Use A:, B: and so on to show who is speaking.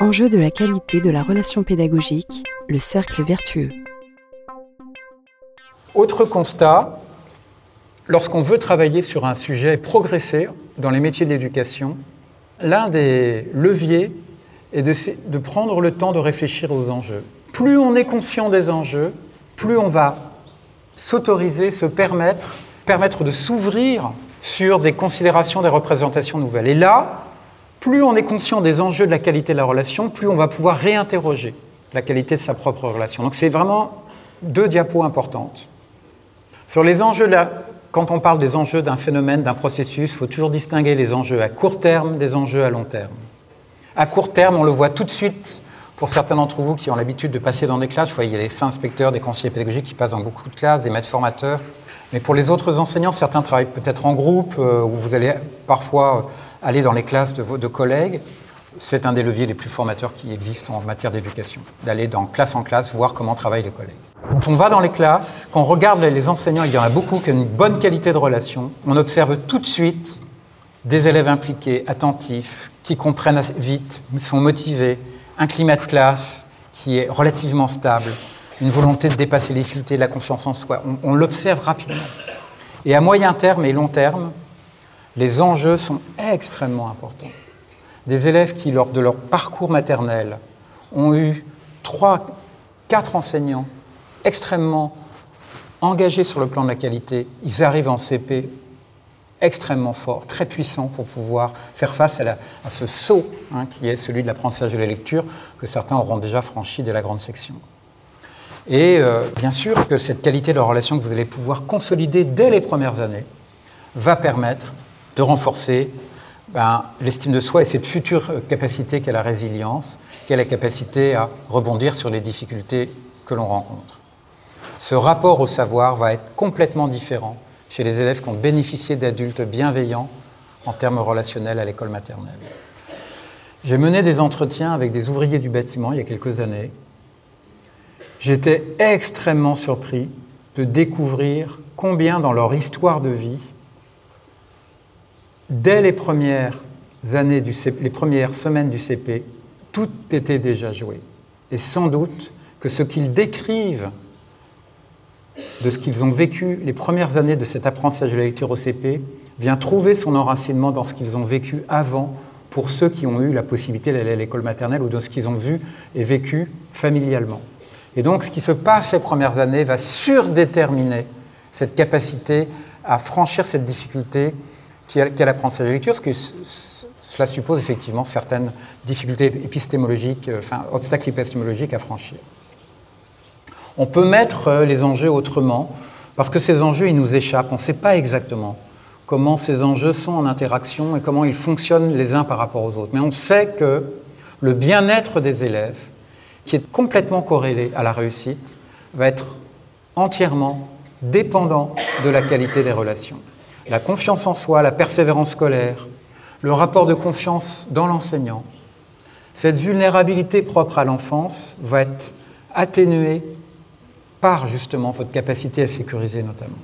A: Enjeu de la qualité de la relation pédagogique, le cercle vertueux.
B: Autre constat, lorsqu'on veut travailler sur un sujet, progresser dans les métiers de l'éducation, l'un des leviers est de, de, prendre le temps de réfléchir aux enjeux. Plus on est conscient des enjeux, plus on va s'autoriser, se permettre, permettre de s'ouvrir sur des considérations, des représentations nouvelles. Et là, plus on est conscient des enjeux de la qualité de la relation, plus on va pouvoir réinterroger la qualité de sa propre relation. Donc c'est vraiment deux diapos importantes. Sur les enjeux, là, quand on parle des enjeux d'un phénomène, d'un processus, il faut toujours distinguer les enjeux à court terme des enjeux à long terme. À court terme, on le voit tout de suite pour certains d'entre vous qui ont l'habitude de passer dans des classes. Je vois, il y a les inspecteurs, des conseillers pédagogiques qui passent dans beaucoup de classes, des maîtres formateurs. Mais pour les autres enseignants, certains travaillent peut-être en groupe, euh, où vous allez parfois aller dans les classes de, de collègues. C'est un des leviers les plus formateurs qui existent en matière d'éducation, d'aller dans classe en classe, voir comment travaillent les collègues. Quand on va dans les classes, quand on regarde les enseignants, il y en a beaucoup qui ont une bonne qualité de relation, on observe tout de suite des élèves impliqués, attentifs, qui comprennent vite, sont motivés, un climat de classe qui est relativement stable, une volonté de dépasser les difficultés, de la confiance en soi. On l'observe rapidement. Et à moyen terme et long terme, les enjeux sont extrêmement importants. Des élèves qui, lors de leur parcours maternel, ont eu trois, quatre enseignants extrêmement engagés sur le plan de la qualité, ils arrivent en CP extrêmement forts, très puissants pour pouvoir faire face à, ce saut hein, qui est celui de l'apprentissage de la lecture que certains auront déjà franchi dès la grande section. Et euh, bien sûr que cette qualité de relation que vous allez pouvoir consolider dès les premières années va permettre de renforcer ben, l'estime de soi et cette future capacité qu'est la résilience, qu'est la capacité à rebondir sur les difficultés que l'on rencontre. Ce rapport au savoir va être complètement différent chez les élèves qui ont bénéficié d'adultes bienveillants en termes relationnels à l'école maternelle. J'ai mené des entretiens avec des ouvriers du bâtiment il y a quelques années. J'étais extrêmement surpris de découvrir combien dans leur histoire de vie, dès les premières années du les premières semaines du CP, tout était déjà joué. Et sans doute que ce qu'ils décrivent de ce qu'ils ont vécu les premières années de cet apprentissage de la lecture au CP vient trouver son enracinement dans ce qu'ils ont vécu avant pour ceux qui ont eu la possibilité d'aller à l'école maternelle ou dans ce qu'ils ont vu et vécu familialement. Et donc ce qui se passe les premières années va surdéterminer cette capacité à franchir cette difficulté l'apprentissage de la lecture, parce que cela suppose effectivement certaines difficultés épistémologiques, euh, enfin obstacles épistémologiques à franchir. On peut mettre euh, les enjeux autrement, parce que ces enjeux, ils nous échappent. On ne sait pas exactement comment ces enjeux sont en interaction et comment ils fonctionnent les uns par rapport aux autres. Mais on sait que le bien-être des élèves, qui est complètement corrélé à la réussite, va être entièrement dépendant de la qualité des relations. La confiance en soi, la persévérance scolaire, le rapport de confiance dans l'enseignant, cette vulnérabilité propre à l'enfance va être atténuée par justement votre capacité à sécuriser notamment.